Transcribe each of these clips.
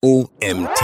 OMT.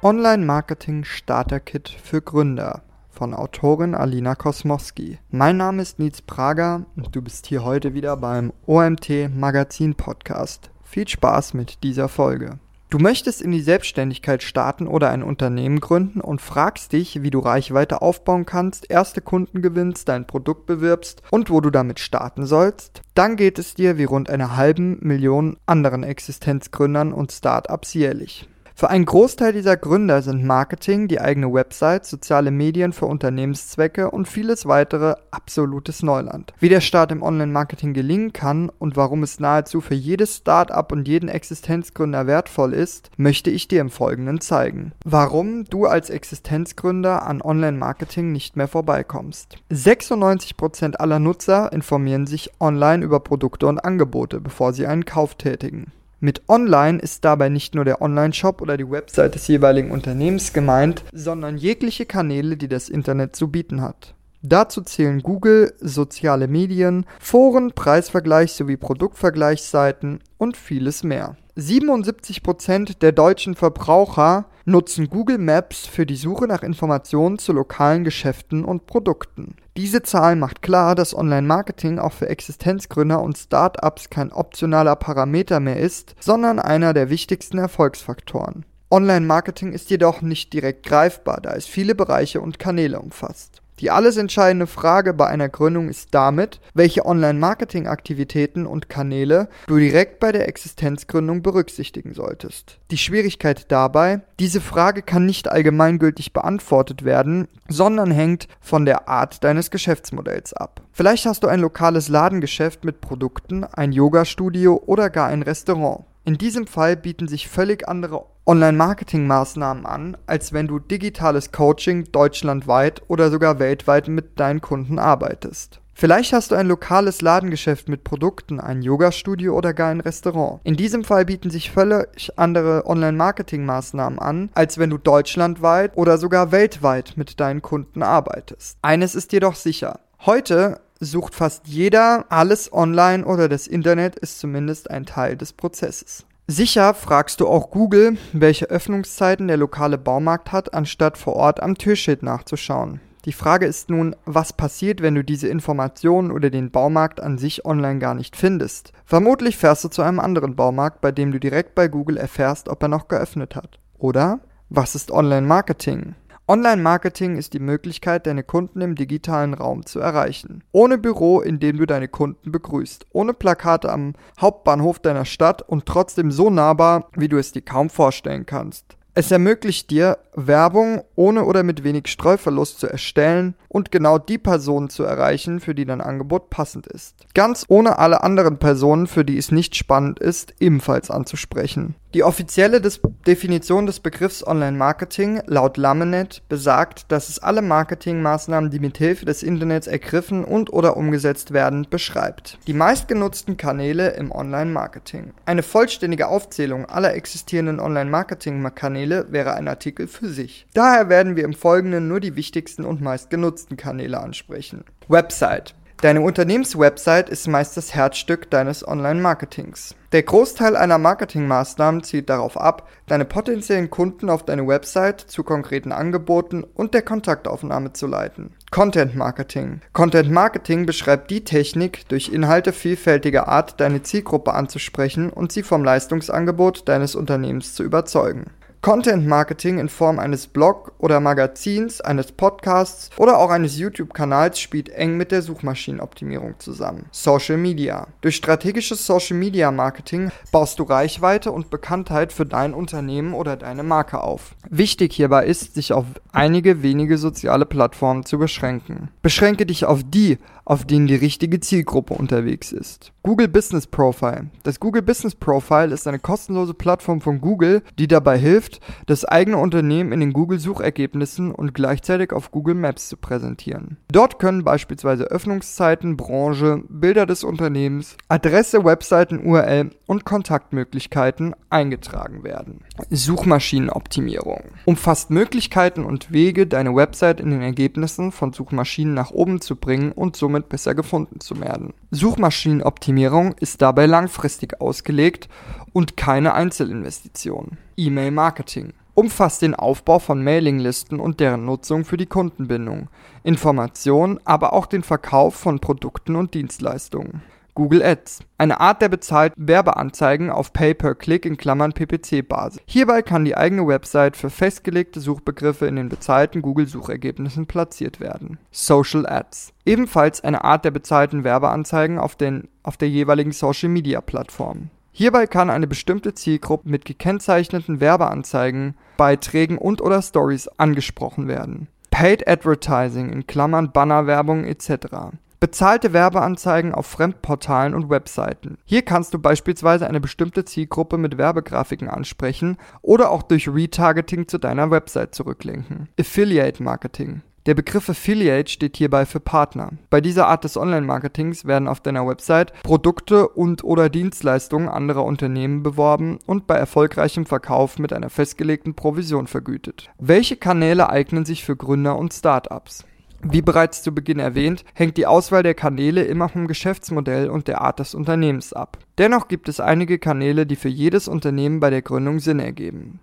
Online-Marketing Starter-Kit für Gründer von Autorin Alina Kosmowski. Mein Name ist Nils Prager und du bist hier heute wieder beim OMT Magazin Podcast. Viel Spaß mit dieser Folge. Du möchtest in die Selbstständigkeit starten oder ein Unternehmen gründen und fragst dich, wie du Reichweite aufbauen kannst, erste Kunden gewinnst, dein Produkt bewirbst und wo du damit starten sollst? Dann geht es dir wie rund einer halben Million anderen Existenzgründern und Startups jährlich. Für einen Großteil dieser Gründer sind Marketing, die eigene Website, soziale Medien für Unternehmenszwecke und vieles weitere absolutes Neuland. Wie der Start im Online-Marketing gelingen kann und warum es nahezu für jedes Start-up und jeden Existenzgründer wertvoll ist, möchte ich dir im Folgenden zeigen. Warum du als Existenzgründer an Online-Marketing nicht mehr vorbeikommst. 96% aller Nutzer informieren sich online über Produkte und Angebote, bevor sie einen Kauf tätigen. Mit Online ist dabei nicht nur der Online-Shop oder die Website des jeweiligen Unternehmens gemeint, sondern jegliche Kanäle, die das Internet zu bieten hat. Dazu zählen Google, soziale Medien, Foren, Preisvergleich sowie Produktvergleichsseiten und vieles mehr. 77% der deutschen Verbraucher nutzen Google Maps für die Suche nach Informationen zu lokalen Geschäften und Produkten. Diese Zahl macht klar, dass Online-Marketing auch für Existenzgründer und Startups kein optionaler Parameter mehr ist, sondern einer der wichtigsten Erfolgsfaktoren. Online-Marketing ist jedoch nicht direkt greifbar, da es viele Bereiche und Kanäle umfasst. Die alles entscheidende Frage bei einer Gründung ist damit, welche Online-Marketing-Aktivitäten und Kanäle du direkt bei der Existenzgründung berücksichtigen solltest. Die Schwierigkeit dabei, diese Frage kann nicht allgemeingültig beantwortet werden, sondern hängt von der Art deines Geschäftsmodells ab. Vielleicht hast du ein lokales Ladengeschäft mit Produkten, ein Yoga-Studio oder gar ein Restaurant. In diesem Fall bieten sich völlig andere Online-Marketing-Maßnahmen an, als wenn du digitales Coaching deutschlandweit oder sogar weltweit mit deinen Kunden arbeitest. Vielleicht hast du ein lokales Ladengeschäft mit Produkten, ein Yoga-Studio oder gar ein Restaurant. In diesem Fall bieten sich völlig andere Online-Marketing-Maßnahmen an, als wenn du deutschlandweit oder sogar weltweit mit deinen Kunden arbeitest. Eines ist jedoch sicher. Heute sucht fast jeder alles online oder das Internet ist zumindest ein Teil des Prozesses. Sicher fragst du auch Google, welche Öffnungszeiten der lokale Baumarkt hat, anstatt vor Ort am Türschild nachzuschauen. Die Frage ist nun, was passiert, wenn du diese Informationen oder den Baumarkt an sich online gar nicht findest? Vermutlich fährst du zu einem anderen Baumarkt, bei dem du direkt bei Google erfährst, ob er noch geöffnet hat. Oder? Was ist Online-Marketing? Online-Marketing ist die Möglichkeit, deine Kunden im digitalen Raum zu erreichen. Ohne Büro, in dem du deine Kunden begrüßt. Ohne Plakate am Hauptbahnhof deiner Stadt und trotzdem so nahbar, wie du es dir kaum vorstellen kannst. Es ermöglicht dir, Werbung ohne oder mit wenig Streuverlust zu erstellen und genau die Personen zu erreichen, für die dein Angebot passend ist. Ganz ohne alle anderen Personen, für die es nicht spannend ist, ebenfalls anzusprechen. Die offizielle des Definition des Begriffs Online-Marketing laut Lamenet besagt, dass es alle Marketingmaßnahmen, die mit Hilfe des Internets ergriffen und oder umgesetzt werden, beschreibt. Die meistgenutzten Kanäle im Online-Marketing. Eine vollständige Aufzählung aller existierenden Online-Marketing-Kanäle wäre ein Artikel für sich. Daher werden wir im Folgenden nur die wichtigsten und meistgenutzten Kanäle ansprechen. Website Deine Unternehmenswebsite ist meist das Herzstück deines Online-Marketings. Der Großteil einer Marketingmaßnahmen zielt darauf ab, deine potenziellen Kunden auf deine Website zu konkreten Angeboten und der Kontaktaufnahme zu leiten. Content Marketing. Content Marketing beschreibt die Technik, durch Inhalte vielfältiger Art deine Zielgruppe anzusprechen und sie vom Leistungsangebot deines Unternehmens zu überzeugen. Content Marketing in Form eines Blog oder Magazins, eines Podcasts oder auch eines YouTube-Kanals spielt eng mit der Suchmaschinenoptimierung zusammen. Social Media. Durch strategisches Social Media Marketing baust du Reichweite und Bekanntheit für dein Unternehmen oder deine Marke auf. Wichtig hierbei ist, sich auf einige wenige soziale Plattformen zu beschränken. Beschränke dich auf die, auf denen die richtige Zielgruppe unterwegs ist. Google Business Profile. Das Google Business Profile ist eine kostenlose Plattform von Google, die dabei hilft, das eigene Unternehmen in den Google Suchergebnissen und gleichzeitig auf Google Maps zu präsentieren. Dort können beispielsweise Öffnungszeiten, Branche, Bilder des Unternehmens, Adresse, Webseiten, URL und Kontaktmöglichkeiten eingetragen werden. Suchmaschinenoptimierung umfasst Möglichkeiten und Wege, deine Website in den Ergebnissen von Suchmaschinen nach oben zu bringen und somit somit besser gefunden zu werden. Suchmaschinenoptimierung ist dabei langfristig ausgelegt und keine Einzelinvestition. E-Mail-Marketing umfasst den Aufbau von Mailinglisten und deren Nutzung für die Kundenbindung, Information, aber auch den Verkauf von Produkten und Dienstleistungen. Google Ads, eine Art der bezahlten Werbeanzeigen auf Pay-per-Click in Klammern PPC-Basis. Hierbei kann die eigene Website für festgelegte Suchbegriffe in den bezahlten Google-Suchergebnissen platziert werden. Social Ads, ebenfalls eine Art der bezahlten Werbeanzeigen auf, den, auf der jeweiligen Social-Media-Plattform. Hierbei kann eine bestimmte Zielgruppe mit gekennzeichneten Werbeanzeigen, Beiträgen und/oder Stories angesprochen werden. Paid Advertising in Klammern Bannerwerbung etc. Bezahlte Werbeanzeigen auf Fremdportalen und Webseiten. Hier kannst du beispielsweise eine bestimmte Zielgruppe mit Werbegrafiken ansprechen oder auch durch Retargeting zu deiner Website zurücklenken. Affiliate Marketing. Der Begriff Affiliate steht hierbei für Partner. Bei dieser Art des Online-Marketings werden auf deiner Website Produkte und/oder Dienstleistungen anderer Unternehmen beworben und bei erfolgreichem Verkauf mit einer festgelegten Provision vergütet. Welche Kanäle eignen sich für Gründer und Startups? Wie bereits zu Beginn erwähnt, hängt die Auswahl der Kanäle immer vom Geschäftsmodell und der Art des Unternehmens ab. Dennoch gibt es einige Kanäle, die für jedes Unternehmen bei der Gründung Sinn ergeben.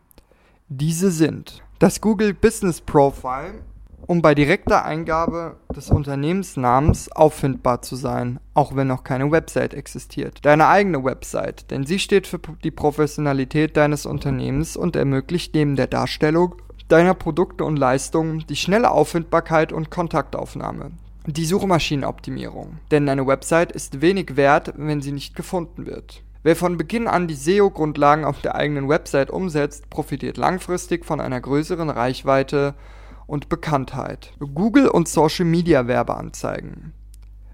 Diese sind das Google Business Profile um bei direkter Eingabe des Unternehmensnamens auffindbar zu sein, auch wenn noch keine Website existiert. Deine eigene Website, denn sie steht für die Professionalität deines Unternehmens und ermöglicht neben der Darstellung deiner Produkte und Leistungen die schnelle Auffindbarkeit und Kontaktaufnahme. Die Suchmaschinenoptimierung, denn deine Website ist wenig wert, wenn sie nicht gefunden wird. Wer von Beginn an die SEO-Grundlagen auf der eigenen Website umsetzt, profitiert langfristig von einer größeren Reichweite und Bekanntheit. Google und Social Media Werbeanzeigen.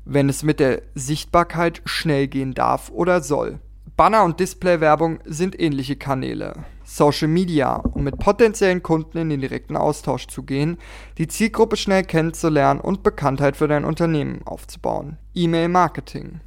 Wenn es mit der Sichtbarkeit schnell gehen darf oder soll. Banner und Display-Werbung sind ähnliche Kanäle. Social Media, um mit potenziellen Kunden in den direkten Austausch zu gehen, die Zielgruppe schnell kennenzulernen und Bekanntheit für dein Unternehmen aufzubauen. E-Mail-Marketing.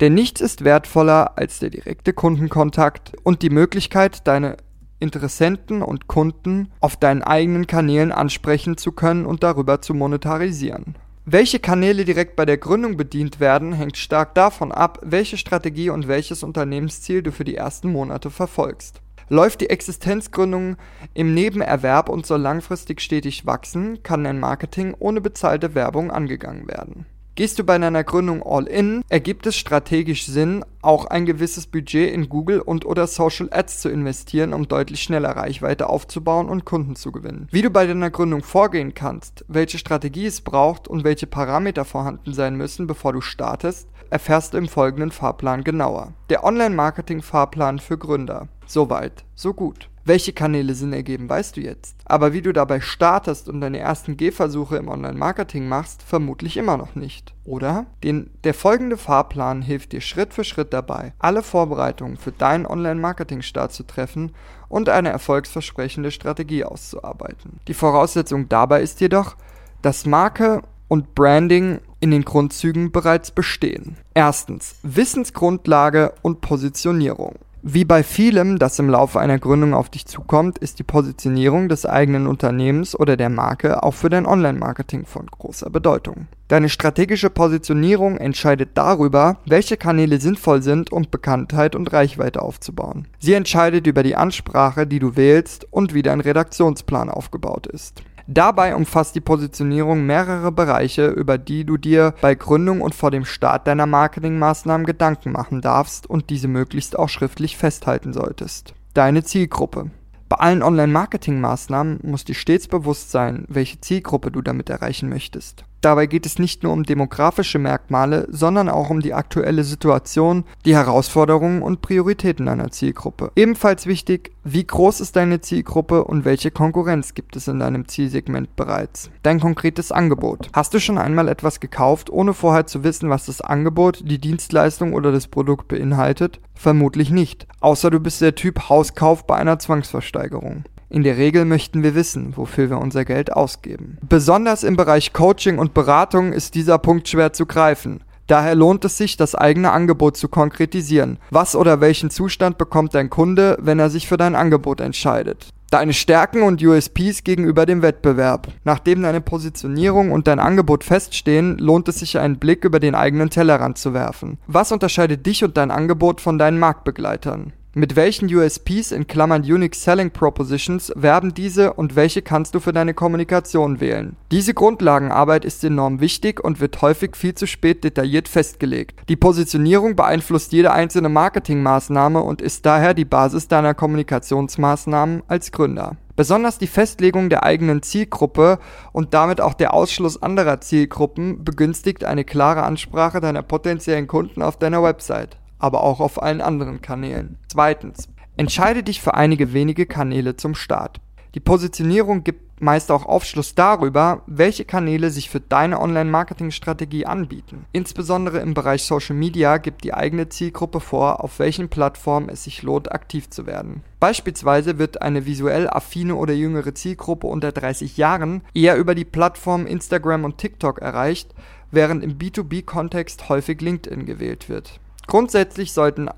Denn nichts ist wertvoller als der direkte Kundenkontakt und die Möglichkeit, deine Interessenten und Kunden auf deinen eigenen Kanälen ansprechen zu können und darüber zu monetarisieren. Welche Kanäle direkt bei der Gründung bedient werden, hängt stark davon ab, welche Strategie und welches Unternehmensziel du für die ersten Monate verfolgst. Läuft die Existenzgründung im Nebenerwerb und soll langfristig stetig wachsen, kann dein Marketing ohne bezahlte Werbung angegangen werden. Gehst du bei deiner Gründung all in, ergibt es strategisch Sinn, auch ein gewisses Budget in Google und oder Social Ads zu investieren, um deutlich schneller Reichweite aufzubauen und Kunden zu gewinnen. Wie du bei deiner Gründung vorgehen kannst, welche Strategie es braucht und welche Parameter vorhanden sein müssen, bevor du startest, erfährst du im folgenden Fahrplan genauer. Der Online-Marketing-Fahrplan für Gründer. Soweit, so gut. Welche Kanäle Sinn ergeben, weißt du jetzt. Aber wie du dabei startest und deine ersten Gehversuche im Online-Marketing machst, vermutlich immer noch nicht. Oder? Den, der folgende Fahrplan hilft dir Schritt für Schritt dabei, alle Vorbereitungen für deinen Online-Marketing-Start zu treffen und eine erfolgsversprechende Strategie auszuarbeiten. Die Voraussetzung dabei ist jedoch, dass Marke und Branding in den Grundzügen bereits bestehen. Erstens Wissensgrundlage und Positionierung. Wie bei vielem, das im Laufe einer Gründung auf dich zukommt, ist die Positionierung des eigenen Unternehmens oder der Marke auch für dein Online-Marketing von großer Bedeutung. Deine strategische Positionierung entscheidet darüber, welche Kanäle sinnvoll sind, um Bekanntheit und Reichweite aufzubauen. Sie entscheidet über die Ansprache, die du wählst und wie dein Redaktionsplan aufgebaut ist. Dabei umfasst die Positionierung mehrere Bereiche, über die du dir bei Gründung und vor dem Start deiner Marketingmaßnahmen Gedanken machen darfst und diese möglichst auch schriftlich festhalten solltest. Deine Zielgruppe. Bei allen Online-Marketing-Maßnahmen muss dir stets bewusst sein, welche Zielgruppe du damit erreichen möchtest. Dabei geht es nicht nur um demografische Merkmale, sondern auch um die aktuelle Situation, die Herausforderungen und Prioritäten deiner Zielgruppe. Ebenfalls wichtig, wie groß ist deine Zielgruppe und welche Konkurrenz gibt es in deinem Zielsegment bereits? Dein konkretes Angebot. Hast du schon einmal etwas gekauft, ohne vorher zu wissen, was das Angebot, die Dienstleistung oder das Produkt beinhaltet? Vermutlich nicht, außer du bist der Typ Hauskauf bei einer Zwangsversteigerung. In der Regel möchten wir wissen, wofür wir unser Geld ausgeben. Besonders im Bereich Coaching und Beratung ist dieser Punkt schwer zu greifen. Daher lohnt es sich, das eigene Angebot zu konkretisieren. Was oder welchen Zustand bekommt dein Kunde, wenn er sich für dein Angebot entscheidet? Deine Stärken und USPs gegenüber dem Wettbewerb. Nachdem deine Positionierung und dein Angebot feststehen, lohnt es sich einen Blick über den eigenen Tellerrand zu werfen. Was unterscheidet dich und dein Angebot von deinen Marktbegleitern? Mit welchen USPs in Klammern Unique Selling Propositions werben diese und welche kannst du für deine Kommunikation wählen? Diese Grundlagenarbeit ist enorm wichtig und wird häufig viel zu spät detailliert festgelegt. Die Positionierung beeinflusst jede einzelne Marketingmaßnahme und ist daher die Basis deiner Kommunikationsmaßnahmen als Gründer. Besonders die Festlegung der eigenen Zielgruppe und damit auch der Ausschluss anderer Zielgruppen begünstigt eine klare Ansprache deiner potenziellen Kunden auf deiner Website aber auch auf allen anderen Kanälen. Zweitens, entscheide dich für einige wenige Kanäle zum Start. Die Positionierung gibt meist auch Aufschluss darüber, welche Kanäle sich für deine Online-Marketing-Strategie anbieten. Insbesondere im Bereich Social Media gibt die eigene Zielgruppe vor, auf welchen Plattformen es sich lohnt, aktiv zu werden. Beispielsweise wird eine visuell affine oder jüngere Zielgruppe unter 30 Jahren eher über die Plattformen Instagram und TikTok erreicht, während im B2B-Kontext häufig LinkedIn gewählt wird. Grundsätzlich sollten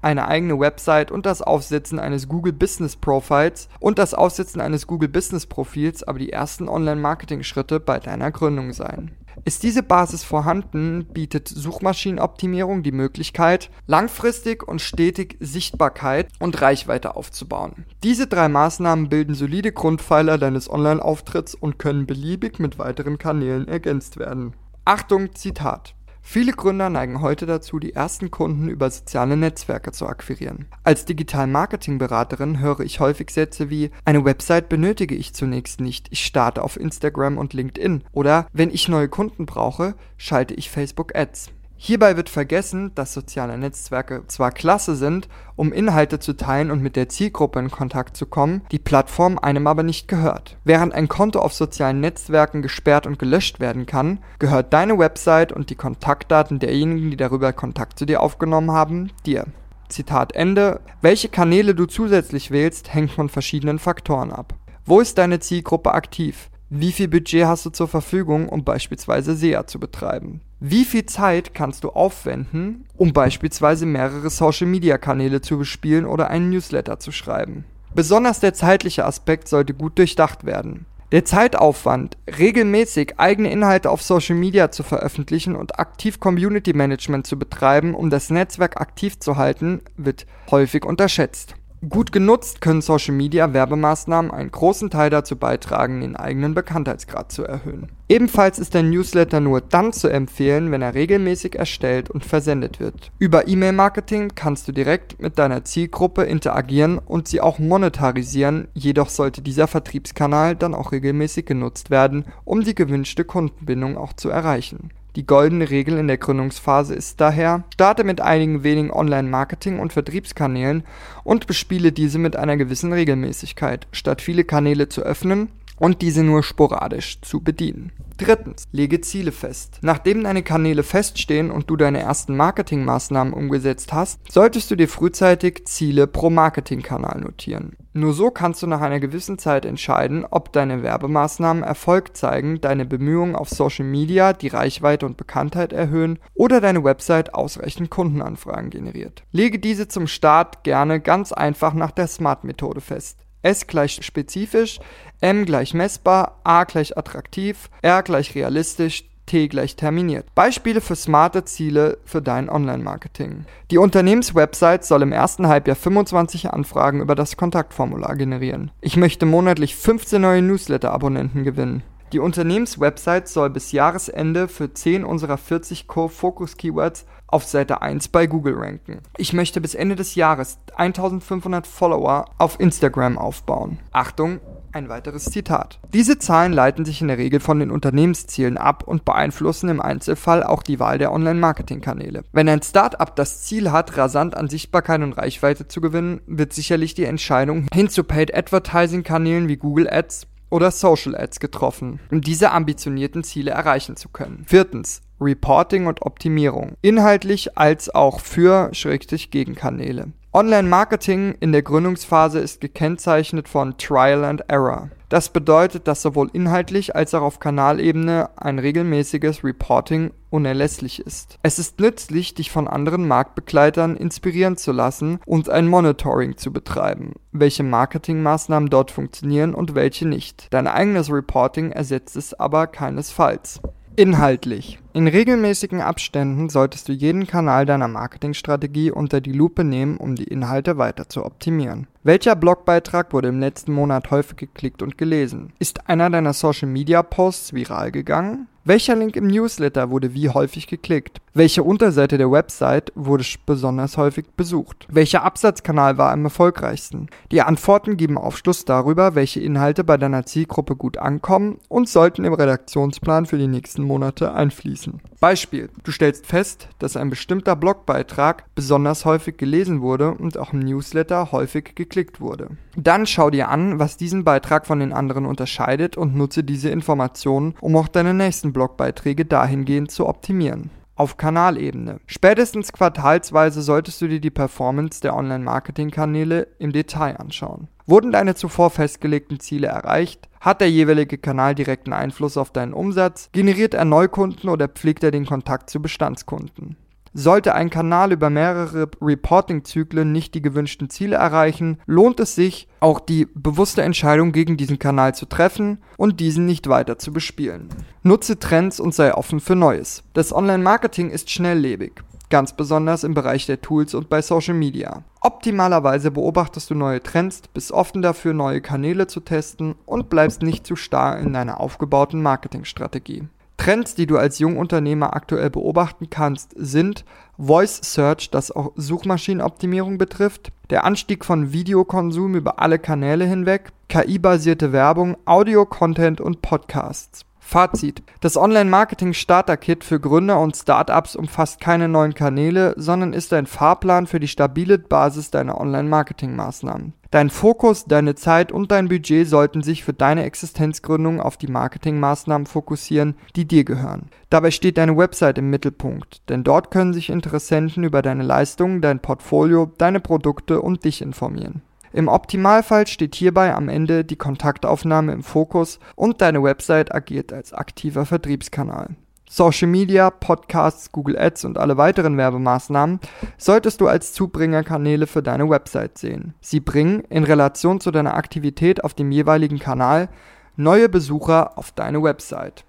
eine eigene Website und das Aufsetzen eines Google Business Profiles und das Aufsetzen eines Google Business Profils aber die ersten Online-Marketing-Schritte bei deiner Gründung sein. Ist diese Basis vorhanden, bietet Suchmaschinenoptimierung die Möglichkeit, langfristig und stetig Sichtbarkeit und Reichweite aufzubauen. Diese drei Maßnahmen bilden solide Grundpfeiler deines Online-Auftritts und können beliebig mit weiteren Kanälen ergänzt werden. Achtung, Zitat. Viele Gründer neigen heute dazu, die ersten Kunden über soziale Netzwerke zu akquirieren. Als Digital-Marketing-Beraterin höre ich häufig Sätze wie eine Website benötige ich zunächst nicht, ich starte auf Instagram und LinkedIn oder wenn ich neue Kunden brauche, schalte ich Facebook Ads. Hierbei wird vergessen, dass soziale Netzwerke zwar klasse sind, um Inhalte zu teilen und mit der Zielgruppe in Kontakt zu kommen, die Plattform einem aber nicht gehört. Während ein Konto auf sozialen Netzwerken gesperrt und gelöscht werden kann, gehört deine Website und die Kontaktdaten derjenigen, die darüber Kontakt zu dir aufgenommen haben, dir. Zitat Ende. Welche Kanäle du zusätzlich wählst, hängt von verschiedenen Faktoren ab. Wo ist deine Zielgruppe aktiv? Wie viel Budget hast du zur Verfügung, um beispielsweise SEA zu betreiben? Wie viel Zeit kannst du aufwenden, um beispielsweise mehrere Social-Media-Kanäle zu bespielen oder einen Newsletter zu schreiben? Besonders der zeitliche Aspekt sollte gut durchdacht werden. Der Zeitaufwand, regelmäßig eigene Inhalte auf Social Media zu veröffentlichen und aktiv Community Management zu betreiben, um das Netzwerk aktiv zu halten, wird häufig unterschätzt. Gut genutzt können Social Media Werbemaßnahmen einen großen Teil dazu beitragen, den eigenen Bekanntheitsgrad zu erhöhen. Ebenfalls ist der Newsletter nur dann zu empfehlen, wenn er regelmäßig erstellt und versendet wird. Über E-Mail-Marketing kannst du direkt mit deiner Zielgruppe interagieren und sie auch monetarisieren, jedoch sollte dieser Vertriebskanal dann auch regelmäßig genutzt werden, um die gewünschte Kundenbindung auch zu erreichen. Die goldene Regel in der Gründungsphase ist daher, starte mit einigen wenigen Online-Marketing- und Vertriebskanälen und bespiele diese mit einer gewissen Regelmäßigkeit, statt viele Kanäle zu öffnen und diese nur sporadisch zu bedienen. Drittens, lege Ziele fest. Nachdem deine Kanäle feststehen und du deine ersten Marketingmaßnahmen umgesetzt hast, solltest du dir frühzeitig Ziele pro Marketingkanal notieren. Nur so kannst du nach einer gewissen Zeit entscheiden, ob deine Werbemaßnahmen Erfolg zeigen, deine Bemühungen auf Social Media die Reichweite und Bekanntheit erhöhen oder deine Website ausreichend Kundenanfragen generiert. Lege diese zum Start gerne ganz einfach nach der SMART-Methode fest. S gleich spezifisch, M gleich messbar, A gleich attraktiv, R gleich realistisch, T gleich terminiert. Beispiele für smarte Ziele für dein Online-Marketing. Die Unternehmenswebsite soll im ersten Halbjahr 25 Anfragen über das Kontaktformular generieren. Ich möchte monatlich 15 neue Newsletter-Abonnenten gewinnen. Die Unternehmenswebsite soll bis Jahresende für 10 unserer 40 Core-Focus-Keywords auf Seite 1 bei Google ranken. Ich möchte bis Ende des Jahres 1500 Follower auf Instagram aufbauen. Achtung, ein weiteres Zitat. Diese Zahlen leiten sich in der Regel von den Unternehmenszielen ab und beeinflussen im Einzelfall auch die Wahl der Online-Marketing-Kanäle. Wenn ein Startup das Ziel hat, rasant an Sichtbarkeit und Reichweite zu gewinnen, wird sicherlich die Entscheidung hin zu Paid Advertising-Kanälen wie Google Ads oder Social Ads getroffen, um diese ambitionierten Ziele erreichen zu können. Viertens. Reporting und Optimierung. Inhaltlich als auch für Schrägstrich Gegenkanäle. Online-Marketing in der Gründungsphase ist gekennzeichnet von Trial and Error. Das bedeutet, dass sowohl inhaltlich als auch auf Kanalebene ein regelmäßiges Reporting unerlässlich ist. Es ist nützlich, dich von anderen Marktbegleitern inspirieren zu lassen und ein Monitoring zu betreiben, welche Marketingmaßnahmen dort funktionieren und welche nicht. Dein eigenes Reporting ersetzt es aber keinesfalls. Inhaltlich. In regelmäßigen Abständen solltest du jeden Kanal deiner Marketingstrategie unter die Lupe nehmen, um die Inhalte weiter zu optimieren. Welcher Blogbeitrag wurde im letzten Monat häufig geklickt und gelesen? Ist einer deiner Social Media Posts viral gegangen? Welcher Link im Newsletter wurde wie häufig geklickt? Welche Unterseite der Website wurde besonders häufig besucht? Welcher Absatzkanal war am erfolgreichsten? Die Antworten geben Aufschluss darüber, welche Inhalte bei deiner Zielgruppe gut ankommen und sollten im Redaktionsplan für die nächsten Monate einfließen. Beispiel: Du stellst fest, dass ein bestimmter Blogbeitrag besonders häufig gelesen wurde und auch im Newsletter häufig geklickt wurde. Dann schau dir an, was diesen Beitrag von den anderen unterscheidet und nutze diese Informationen, um auch deine nächsten Blogbeiträge dahingehend zu optimieren. Auf Kanalebene. Spätestens quartalsweise solltest du dir die Performance der Online-Marketing-Kanäle im Detail anschauen. Wurden deine zuvor festgelegten Ziele erreicht? Hat der jeweilige Kanal direkten Einfluss auf deinen Umsatz? Generiert er Neukunden oder pflegt er den Kontakt zu Bestandskunden? Sollte ein Kanal über mehrere Reporting-Zyklen nicht die gewünschten Ziele erreichen, lohnt es sich, auch die bewusste Entscheidung gegen diesen Kanal zu treffen und diesen nicht weiter zu bespielen. Nutze Trends und sei offen für Neues. Das Online-Marketing ist schnelllebig ganz besonders im Bereich der Tools und bei Social Media. Optimalerweise beobachtest du neue Trends, bist offen dafür, neue Kanäle zu testen und bleibst nicht zu starr in deiner aufgebauten Marketingstrategie. Trends, die du als Jungunternehmer aktuell beobachten kannst, sind Voice Search, das auch Suchmaschinenoptimierung betrifft, der Anstieg von Videokonsum über alle Kanäle hinweg, KI-basierte Werbung, Audio-Content und Podcasts. Fazit. Das Online-Marketing-Starter-Kit für Gründer und Startups umfasst keine neuen Kanäle, sondern ist ein Fahrplan für die stabile Basis deiner Online-Marketing-Maßnahmen. Dein Fokus, deine Zeit und dein Budget sollten sich für deine Existenzgründung auf die Marketingmaßnahmen fokussieren, die dir gehören. Dabei steht deine Website im Mittelpunkt, denn dort können sich Interessenten über deine Leistungen, dein Portfolio, deine Produkte und dich informieren. Im Optimalfall steht hierbei am Ende die Kontaktaufnahme im Fokus und deine Website agiert als aktiver Vertriebskanal. Social Media, Podcasts, Google Ads und alle weiteren Werbemaßnahmen solltest du als Zubringerkanäle für deine Website sehen. Sie bringen in Relation zu deiner Aktivität auf dem jeweiligen Kanal neue Besucher auf deine Website.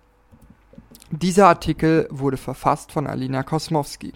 Dieser Artikel wurde verfasst von Alina Kosmowski.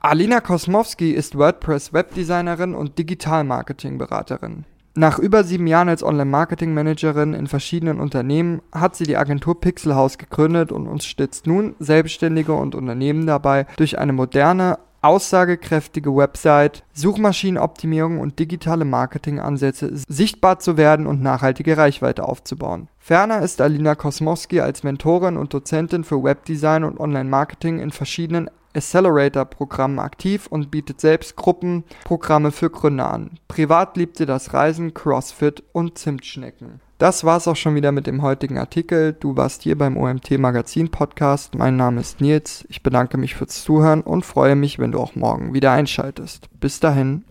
Alina Kosmowski ist WordPress-Webdesignerin und Digital-Marketing-Beraterin. Nach über sieben Jahren als Online-Marketing-Managerin in verschiedenen Unternehmen hat sie die Agentur Pixelhouse gegründet und uns stützt nun Selbstständige und Unternehmen dabei, durch eine moderne, aussagekräftige Website, Suchmaschinenoptimierung und digitale Marketingansätze sichtbar zu werden und nachhaltige Reichweite aufzubauen. Ferner ist Alina Kosmowski als Mentorin und Dozentin für Webdesign und Online-Marketing in verschiedenen Accelerator-Programmen aktiv und bietet selbst Gruppenprogramme für Gründer an. Privat liebt sie das Reisen, Crossfit und Zimtschnecken. Das war's auch schon wieder mit dem heutigen Artikel. Du warst hier beim OMT Magazin Podcast. Mein Name ist Nils. Ich bedanke mich fürs Zuhören und freue mich, wenn du auch morgen wieder einschaltest. Bis dahin.